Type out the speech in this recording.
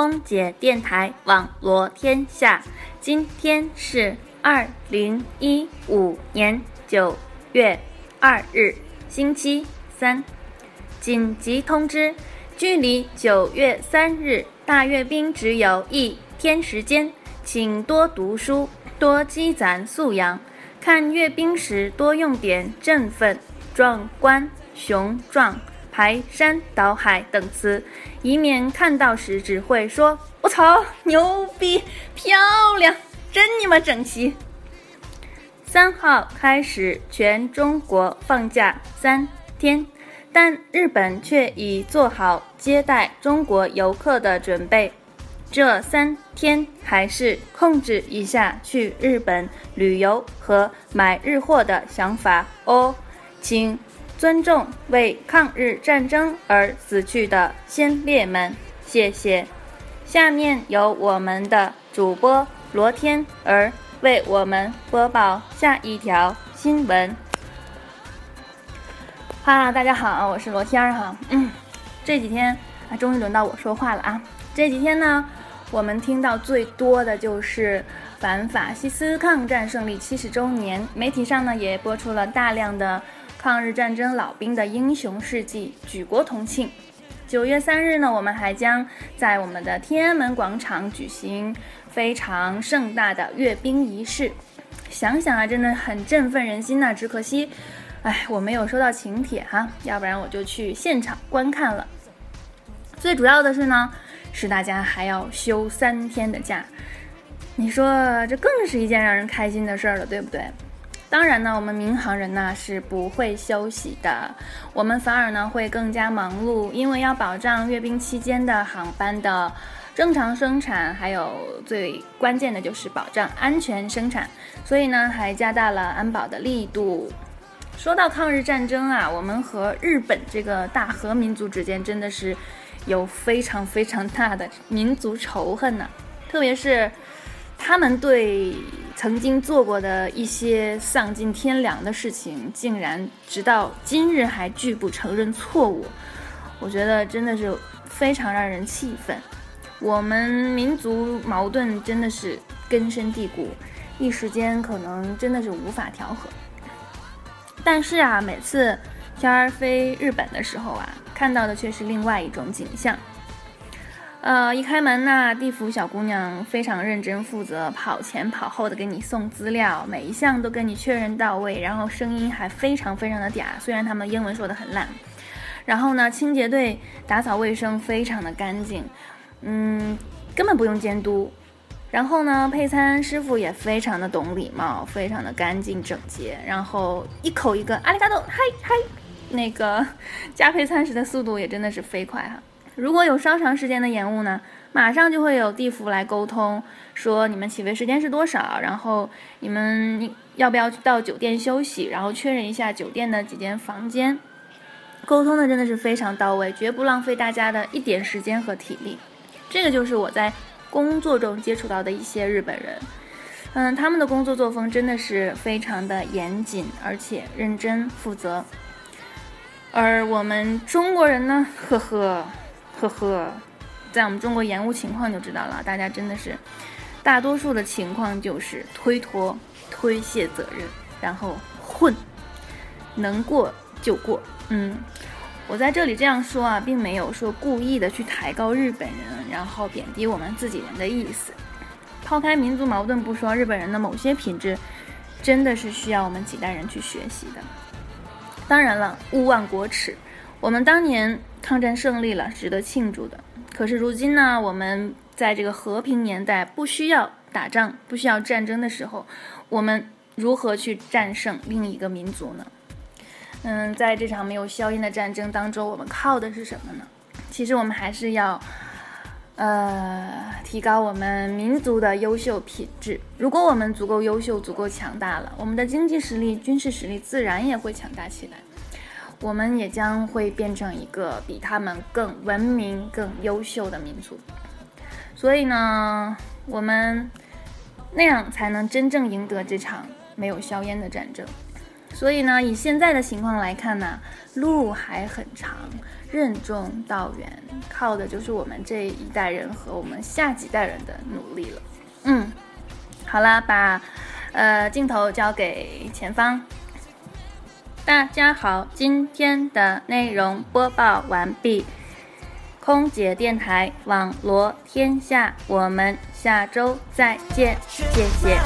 空姐电台网罗天下。今天是二零一五年九月二日，星期三。紧急通知：距离九月三日大阅兵只有一天时间，请多读书，多积攒素养。看阅兵时多用点振奋、壮观、雄壮。排山倒海等词，以免看到时只会说“我操，牛逼，漂亮，真你妈整齐”。三号开始，全中国放假三天，但日本却已做好接待中国游客的准备。这三天还是控制一下去日本旅游和买日货的想法哦，请。尊重为抗日战争而死去的先烈们，谢谢。下面由我们的主播罗天儿为我们播报下一条新闻。哈，大家好，我是罗天儿哈。嗯，这几天啊，终于轮到我说话了啊。这几天呢，我们听到最多的就是反法西斯抗战胜利七十周年，媒体上呢也播出了大量的。抗日战争老兵的英雄事迹，举国同庆。九月三日呢，我们还将在我们的天安门广场举行非常盛大的阅兵仪式。想想啊，真的很振奋人心呐！只可惜，哎，我没有收到请帖哈，要不然我就去现场观看了。最主要的是呢，是大家还要休三天的假，你说这更是一件让人开心的事儿了，对不对？当然呢，我们民航人呢是不会休息的，我们反而呢会更加忙碌，因为要保障阅兵期间的航班的正常生产，还有最关键的就是保障安全生产，所以呢还加大了安保的力度。说到抗日战争啊，我们和日本这个大和民族之间真的是有非常非常大的民族仇恨呢，特别是。他们对曾经做过的一些丧尽天良的事情，竟然直到今日还拒不承认错误，我觉得真的是非常让人气愤。我们民族矛盾真的是根深蒂固，一时间可能真的是无法调和。但是啊，每次天儿飞日本的时候啊，看到的却是另外一种景象。呃，一开门呢，地府小姑娘非常认真负责，跑前跑后的给你送资料，每一项都跟你确认到位，然后声音还非常非常的嗲，虽然他们英文说的很烂。然后呢，清洁队打扫卫生非常的干净，嗯，根本不用监督。然后呢，配餐师傅也非常的懂礼貌，非常的干净整洁，然后一口一个阿里嘎多，嗨嗨，那个 加配餐时的速度也真的是飞快哈。如果有稍长时间的延误呢，马上就会有地服来沟通，说你们起飞时间是多少，然后你们要不要到酒店休息，然后确认一下酒店的几间房间，沟通的真的是非常到位，绝不浪费大家的一点时间和体力。这个就是我在工作中接触到的一些日本人，嗯，他们的工作作风真的是非常的严谨，而且认真负责，而我们中国人呢，呵呵。呵呵，在我们中国延误情况就知道了，大家真的是，大多数的情况就是推脱、推卸责任，然后混，能过就过。嗯，我在这里这样说啊，并没有说故意的去抬高日本人，然后贬低我们自己人的意思。抛开民族矛盾不说，日本人的某些品质，真的是需要我们几代人去学习的。当然了，勿忘国耻。我们当年抗战胜利了，值得庆祝的。可是如今呢？我们在这个和平年代，不需要打仗、不需要战争的时候，我们如何去战胜另一个民族呢？嗯，在这场没有硝烟的战争当中，我们靠的是什么呢？其实我们还是要，呃，提高我们民族的优秀品质。如果我们足够优秀、足够强大了，我们的经济实力、军事实力自然也会强大起来。我们也将会变成一个比他们更文明、更优秀的民族，所以呢，我们那样才能真正赢得这场没有硝烟的战争。所以呢，以现在的情况来看呢，路还很长，任重道远，靠的就是我们这一代人和我们下几代人的努力了。嗯，好了，把呃镜头交给前方。大家好，今天的内容播报完毕。空姐电台网罗天下，我们下周再见，谢谢。